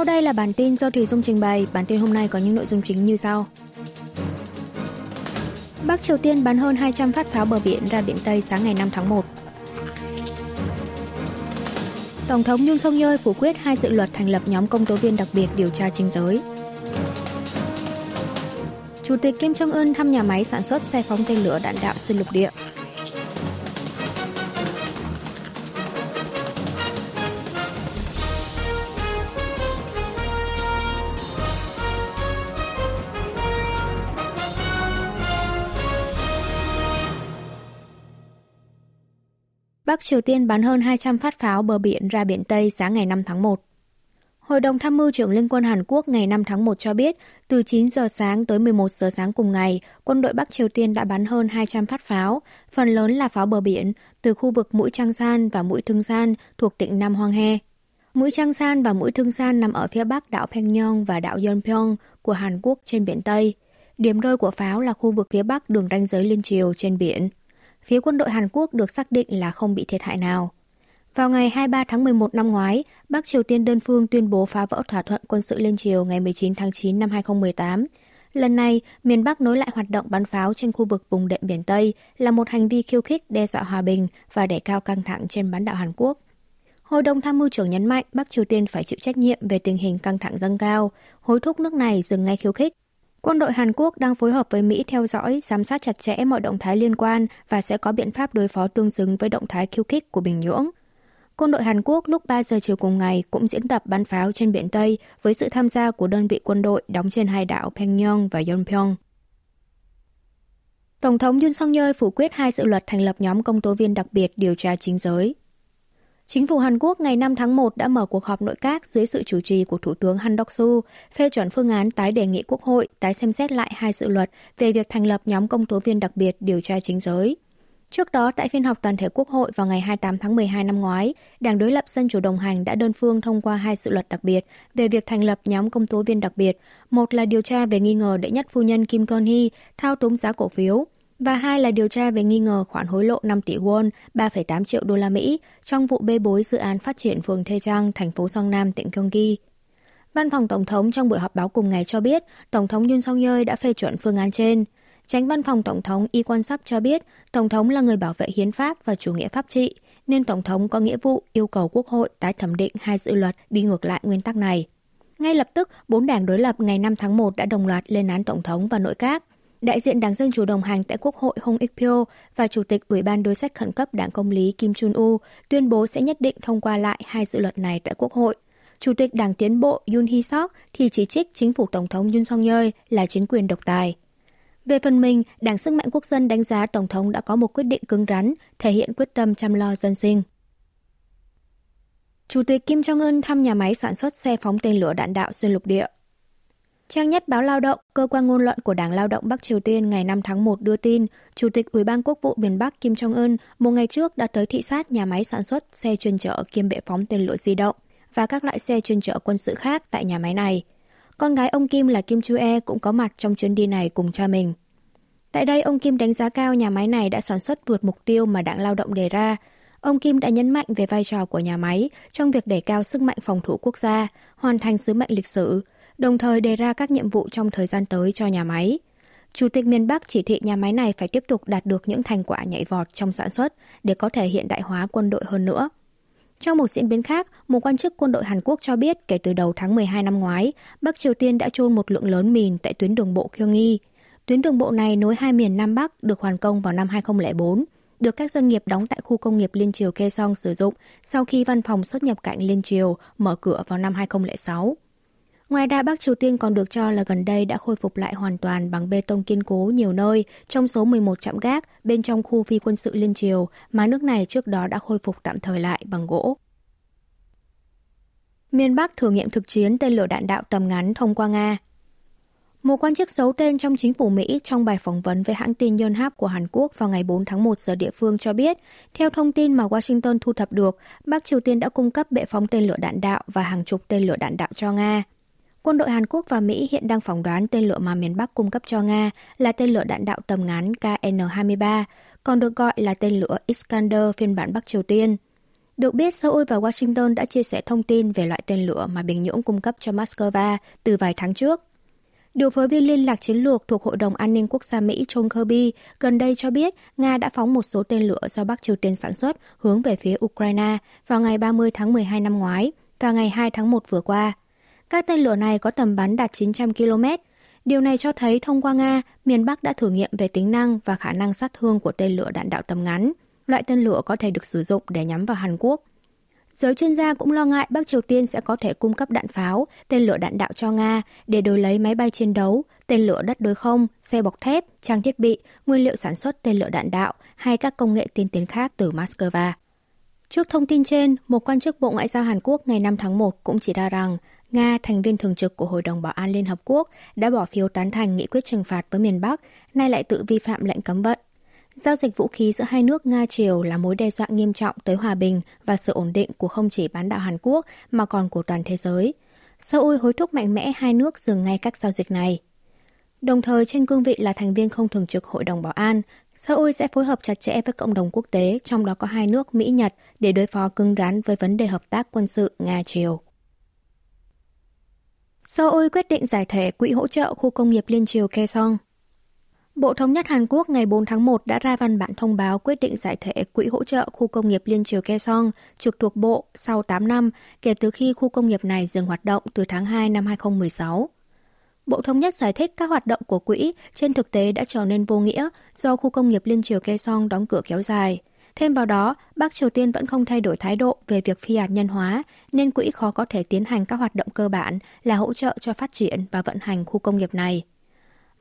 Sau đây là bản tin do Thùy Dung trình bày. Bản tin hôm nay có những nội dung chính như sau. Bắc Triều Tiên bắn hơn 200 phát pháo bờ biển ra biển Tây sáng ngày 5 tháng 1. Tổng thống Yoon song yeol phủ quyết hai dự luật thành lập nhóm công tố viên đặc biệt điều tra chính giới. Chủ tịch Kim Jong-un thăm nhà máy sản xuất, xe phóng tên lửa đạn đạo xuyên lục địa. Bắc Triều Tiên bắn hơn 200 phát pháo bờ biển ra biển Tây sáng ngày 5 tháng 1. Hội đồng tham mưu trưởng Liên quân Hàn Quốc ngày 5 tháng 1 cho biết, từ 9 giờ sáng tới 11 giờ sáng cùng ngày, quân đội Bắc Triều Tiên đã bắn hơn 200 phát pháo, phần lớn là pháo bờ biển, từ khu vực mũi Trang San và mũi Thương San thuộc tỉnh Nam Hoang He. Mũi Trang San và mũi Thương San nằm ở phía bắc đảo Pyongyang và đảo Yeonpyeong của Hàn Quốc trên biển Tây. Điểm rơi của pháo là khu vực phía bắc đường ranh giới liên triều trên biển. Phía quân đội Hàn Quốc được xác định là không bị thiệt hại nào. Vào ngày 23 tháng 11 năm ngoái, Bắc Triều Tiên đơn phương tuyên bố phá vỡ thỏa thuận quân sự liên triều ngày 19 tháng 9 năm 2018. Lần này, miền Bắc nối lại hoạt động bắn pháo trên khu vực vùng đệm biển Tây là một hành vi khiêu khích đe dọa hòa bình và đẩy cao căng thẳng trên bán đảo Hàn Quốc. Hội đồng tham mưu trưởng nhấn mạnh Bắc Triều Tiên phải chịu trách nhiệm về tình hình căng thẳng dâng cao, hối thúc nước này dừng ngay khiêu khích. Quân đội Hàn Quốc đang phối hợp với Mỹ theo dõi, giám sát chặt chẽ mọi động thái liên quan và sẽ có biện pháp đối phó tương xứng với động thái khiêu khích của Bình Nhưỡng. Quân đội Hàn Quốc lúc 3 giờ chiều cùng ngày cũng diễn tập bắn pháo trên biển Tây với sự tham gia của đơn vị quân đội đóng trên hai đảo Pyongyang và Yeonpyeong. Tổng thống Yoon song yeol phủ quyết hai dự luật thành lập nhóm công tố viên đặc biệt điều tra chính giới. Chính phủ Hàn Quốc ngày 5 tháng 1 đã mở cuộc họp nội các dưới sự chủ trì của Thủ tướng Han Dok-su, phê chuẩn phương án tái đề nghị Quốc hội tái xem xét lại hai dự luật về việc thành lập nhóm công tố viên đặc biệt điều tra chính giới. Trước đó, tại phiên họp toàn thể Quốc hội vào ngày 28 tháng 12 năm ngoái, Đảng đối lập Dân chủ đồng hành đã đơn phương thông qua hai dự luật đặc biệt về việc thành lập nhóm công tố viên đặc biệt. Một là điều tra về nghi ngờ đệ nhất phu nhân Kim Kon-hee thao túng giá cổ phiếu, và hai là điều tra về nghi ngờ khoản hối lộ 5 tỷ won, 3,8 triệu đô la Mỹ trong vụ bê bối dự án phát triển phường Thê Trang, thành phố Song Nam, tỉnh Gyeonggi. Văn phòng Tổng thống trong buổi họp báo cùng ngày cho biết, Tổng thống Yoon song yeol đã phê chuẩn phương án trên. Tránh văn phòng Tổng thống Y Quan Sắp cho biết, Tổng thống là người bảo vệ hiến pháp và chủ nghĩa pháp trị, nên Tổng thống có nghĩa vụ yêu cầu Quốc hội tái thẩm định hai dự luật đi ngược lại nguyên tắc này. Ngay lập tức, bốn đảng đối lập ngày 5 tháng 1 đã đồng loạt lên án Tổng thống và nội các. Đại diện Đảng Dân Chủ đồng hành tại Quốc hội Hong Ik Pyo và Chủ tịch Ủy ban đối sách khẩn cấp Đảng Công lý Kim Chun U tuyên bố sẽ nhất định thông qua lại hai dự luật này tại Quốc hội. Chủ tịch Đảng Tiến bộ Yoon Hee Sok thì chỉ trích chính phủ Tổng thống Yoon Song Yeol là chính quyền độc tài. Về phần mình, Đảng Sức mạnh Quốc dân đánh giá Tổng thống đã có một quyết định cứng rắn, thể hiện quyết tâm chăm lo dân sinh. Chủ tịch Kim Jong-un thăm nhà máy sản xuất xe phóng tên lửa đạn đạo xuyên lục địa. Trang nhất báo Lao động, cơ quan ngôn luận của Đảng Lao động Bắc Triều Tiên ngày 5 tháng 1 đưa tin, Chủ tịch Ủy ban Quốc vụ miền Bắc Kim Jong-un một ngày trước đã tới thị sát nhà máy sản xuất xe chuyên chở kiêm bệ phóng tên lửa di động và các loại xe chuyên chở quân sự khác tại nhà máy này. Con gái ông Kim là Kim Chu-e cũng có mặt trong chuyến đi này cùng cha mình. Tại đây, ông Kim đánh giá cao nhà máy này đã sản xuất vượt mục tiêu mà Đảng Lao động đề ra. Ông Kim đã nhấn mạnh về vai trò của nhà máy trong việc đẩy cao sức mạnh phòng thủ quốc gia, hoàn thành sứ mệnh lịch sử, đồng thời đề ra các nhiệm vụ trong thời gian tới cho nhà máy. Chủ tịch miền Bắc chỉ thị nhà máy này phải tiếp tục đạt được những thành quả nhảy vọt trong sản xuất để có thể hiện đại hóa quân đội hơn nữa. Trong một diễn biến khác, một quan chức quân đội Hàn Quốc cho biết kể từ đầu tháng 12 năm ngoái, Bắc Triều Tiên đã chôn một lượng lớn mìn tại tuyến đường bộ Gyeonggi. Tuyến đường bộ này nối hai miền Nam Bắc được hoàn công vào năm 2004, được các doanh nghiệp đóng tại khu công nghiệp Liên Triều Kaesong sử dụng sau khi văn phòng xuất nhập cảnh Liên Triều mở cửa vào năm 2006. Ngoài ra, Bắc Triều Tiên còn được cho là gần đây đã khôi phục lại hoàn toàn bằng bê tông kiên cố nhiều nơi trong số 11 trạm gác bên trong khu phi quân sự Liên Triều mà nước này trước đó đã khôi phục tạm thời lại bằng gỗ. Miền Bắc thử nghiệm thực chiến tên lửa đạn đạo tầm ngắn thông qua Nga. Một quan chức giấu tên trong chính phủ Mỹ trong bài phỏng vấn với hãng tin Yonhap của Hàn Quốc vào ngày 4 tháng 1 giờ địa phương cho biết, theo thông tin mà Washington thu thập được, Bắc Triều Tiên đã cung cấp bệ phóng tên lửa đạn đạo và hàng chục tên lửa đạn đạo cho Nga. Quân đội Hàn Quốc và Mỹ hiện đang phỏng đoán tên lửa mà miền Bắc cung cấp cho Nga là tên lửa đạn đạo tầm ngắn KN-23, còn được gọi là tên lửa Iskander phiên bản Bắc Triều Tiên. Được biết, Seoul và Washington đã chia sẻ thông tin về loại tên lửa mà Bình Nhưỡng cung cấp cho Moscow từ vài tháng trước. Điều phối viên liên lạc chiến lược thuộc Hội đồng An ninh Quốc gia Mỹ John Kirby gần đây cho biết Nga đã phóng một số tên lửa do Bắc Triều Tiên sản xuất hướng về phía Ukraine vào ngày 30 tháng 12 năm ngoái và ngày 2 tháng 1 vừa qua. Các tên lửa này có tầm bắn đạt 900 km. Điều này cho thấy thông qua Nga, miền Bắc đã thử nghiệm về tính năng và khả năng sát thương của tên lửa đạn đạo tầm ngắn. Loại tên lửa có thể được sử dụng để nhắm vào Hàn Quốc. Giới chuyên gia cũng lo ngại Bắc Triều Tiên sẽ có thể cung cấp đạn pháo, tên lửa đạn đạo cho Nga để đổi lấy máy bay chiến đấu, tên lửa đất đối không, xe bọc thép, trang thiết bị, nguyên liệu sản xuất tên lửa đạn đạo hay các công nghệ tiên tiến khác từ Moscow. Trước thông tin trên, một quan chức Bộ Ngoại giao Hàn Quốc ngày 5 tháng 1 cũng chỉ ra rằng Nga, thành viên thường trực của Hội đồng Bảo an Liên Hợp Quốc, đã bỏ phiếu tán thành nghị quyết trừng phạt với miền Bắc, nay lại tự vi phạm lệnh cấm vận. Giao dịch vũ khí giữa hai nước Nga-Triều là mối đe dọa nghiêm trọng tới hòa bình và sự ổn định của không chỉ bán đảo Hàn Quốc mà còn của toàn thế giới. Seoul hối thúc mạnh mẽ hai nước dừng ngay các giao dịch này. Đồng thời trên cương vị là thành viên không thường trực Hội đồng Bảo an, Seoul sẽ phối hợp chặt chẽ với cộng đồng quốc tế, trong đó có hai nước Mỹ-Nhật, để đối phó cứng rắn với vấn đề hợp tác quân sự Nga-Triều. Seoul quyết định giải thể quỹ hỗ trợ khu công nghiệp Liên Triều Kaesong. Bộ Thống nhất Hàn Quốc ngày 4 tháng 1 đã ra văn bản thông báo quyết định giải thể Quỹ hỗ trợ khu công nghiệp Liên Triều Kaesong trực thuộc Bộ sau 8 năm kể từ khi khu công nghiệp này dừng hoạt động từ tháng 2 năm 2016. Bộ Thống nhất giải thích các hoạt động của quỹ trên thực tế đã trở nên vô nghĩa do khu công nghiệp Liên Triều Kaesong đóng cửa kéo dài. Thêm vào đó, Bắc Triều Tiên vẫn không thay đổi thái độ về việc phi hạt nhân hóa, nên quỹ khó có thể tiến hành các hoạt động cơ bản là hỗ trợ cho phát triển và vận hành khu công nghiệp này.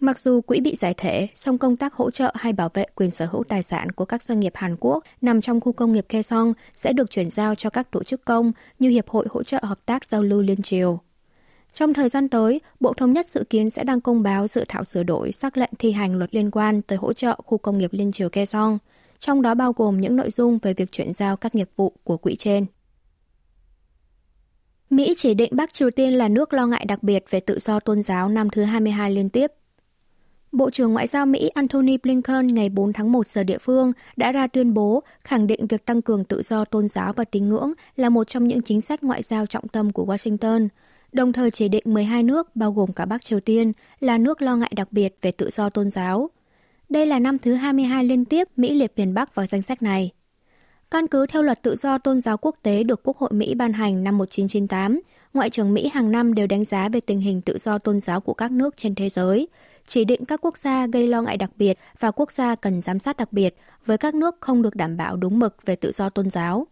Mặc dù quỹ bị giải thể, song công tác hỗ trợ hay bảo vệ quyền sở hữu tài sản của các doanh nghiệp Hàn Quốc nằm trong khu công nghiệp Kaesong sẽ được chuyển giao cho các tổ chức công như Hiệp hội Hỗ trợ Hợp tác Giao lưu Liên Triều. Trong thời gian tới, Bộ Thống nhất dự kiến sẽ đang công báo dự thảo sửa đổi xác lệnh thi hành luật liên quan tới hỗ trợ khu công nghiệp Liên Triều Kaesong, trong đó bao gồm những nội dung về việc chuyển giao các nghiệp vụ của quỹ trên. Mỹ chỉ định Bắc Triều Tiên là nước lo ngại đặc biệt về tự do tôn giáo năm thứ 22 liên tiếp. Bộ trưởng Ngoại giao Mỹ Antony Blinken ngày 4 tháng 1 giờ địa phương đã ra tuyên bố khẳng định việc tăng cường tự do tôn giáo và tín ngưỡng là một trong những chính sách ngoại giao trọng tâm của Washington, đồng thời chỉ định 12 nước bao gồm cả Bắc Triều Tiên là nước lo ngại đặc biệt về tự do tôn giáo. Đây là năm thứ 22 liên tiếp Mỹ liệt miền Bắc vào danh sách này. Căn cứ theo luật tự do tôn giáo quốc tế được Quốc hội Mỹ ban hành năm 1998, Ngoại trưởng Mỹ hàng năm đều đánh giá về tình hình tự do tôn giáo của các nước trên thế giới, chỉ định các quốc gia gây lo ngại đặc biệt và quốc gia cần giám sát đặc biệt với các nước không được đảm bảo đúng mực về tự do tôn giáo.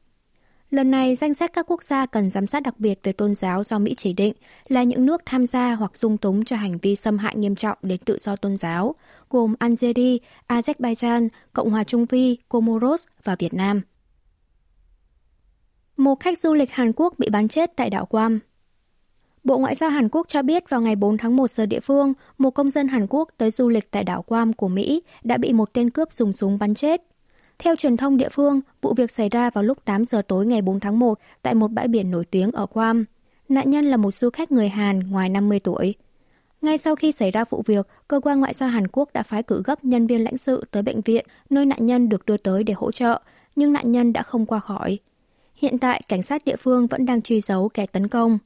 Lần này, danh sách các quốc gia cần giám sát đặc biệt về tôn giáo do Mỹ chỉ định là những nước tham gia hoặc dung túng cho hành vi xâm hại nghiêm trọng đến tự do tôn giáo, gồm Algeria, Azerbaijan, Cộng hòa Trung Phi, Comoros và Việt Nam. Một khách du lịch Hàn Quốc bị bắn chết tại đảo Guam. Bộ Ngoại giao Hàn Quốc cho biết vào ngày 4 tháng 1 giờ địa phương, một công dân Hàn Quốc tới du lịch tại đảo Guam của Mỹ đã bị một tên cướp dùng súng bắn chết. Theo truyền thông địa phương, vụ việc xảy ra vào lúc 8 giờ tối ngày 4 tháng 1 tại một bãi biển nổi tiếng ở Guam. Nạn nhân là một du khách người Hàn ngoài 50 tuổi. Ngay sau khi xảy ra vụ việc, cơ quan ngoại giao Hàn Quốc đã phái cử gấp nhân viên lãnh sự tới bệnh viện nơi nạn nhân được đưa tới để hỗ trợ, nhưng nạn nhân đã không qua khỏi. Hiện tại, cảnh sát địa phương vẫn đang truy dấu kẻ tấn công.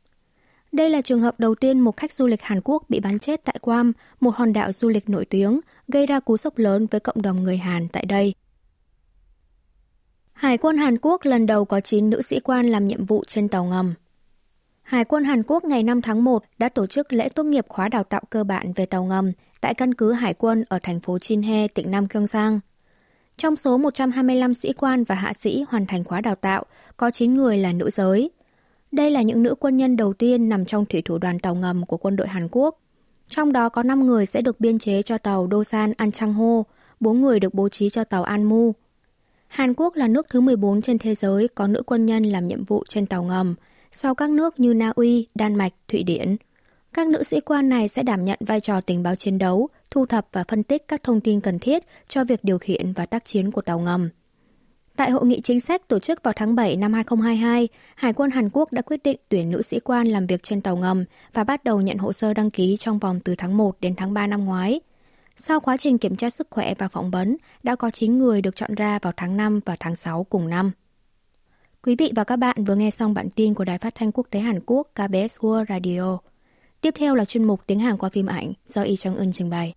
Đây là trường hợp đầu tiên một khách du lịch Hàn Quốc bị bắn chết tại Guam, một hòn đảo du lịch nổi tiếng, gây ra cú sốc lớn với cộng đồng người Hàn tại đây. Hải quân Hàn Quốc lần đầu có 9 nữ sĩ quan làm nhiệm vụ trên tàu ngầm. Hải quân Hàn Quốc ngày 5 tháng 1 đã tổ chức lễ tốt nghiệp khóa đào tạo cơ bản về tàu ngầm tại căn cứ Hải quân ở thành phố Chinhe, tỉnh Nam Gyeongsang. Trong số 125 sĩ quan và hạ sĩ hoàn thành khóa đào tạo, có 9 người là nữ giới. Đây là những nữ quân nhân đầu tiên nằm trong thủy thủ đoàn tàu ngầm của quân đội Hàn Quốc. Trong đó có 5 người sẽ được biên chế cho tàu Dosan Anchang-ho, 4 người được bố trí cho tàu Anmu. Hàn Quốc là nước thứ 14 trên thế giới có nữ quân nhân làm nhiệm vụ trên tàu ngầm, sau các nước như Na Uy, Đan Mạch, Thụy Điển. Các nữ sĩ quan này sẽ đảm nhận vai trò tình báo chiến đấu, thu thập và phân tích các thông tin cần thiết cho việc điều khiển và tác chiến của tàu ngầm. Tại hội nghị chính sách tổ chức vào tháng 7 năm 2022, Hải quân Hàn Quốc đã quyết định tuyển nữ sĩ quan làm việc trên tàu ngầm và bắt đầu nhận hồ sơ đăng ký trong vòng từ tháng 1 đến tháng 3 năm ngoái. Sau quá trình kiểm tra sức khỏe và phỏng vấn, đã có 9 người được chọn ra vào tháng 5 và tháng 6 cùng năm. Quý vị và các bạn vừa nghe xong bản tin của Đài Phát thanh Quốc tế Hàn Quốc KBS World Radio. Tiếp theo là chuyên mục tiếng Hàn qua phim ảnh do Y Chang Eun trình bày.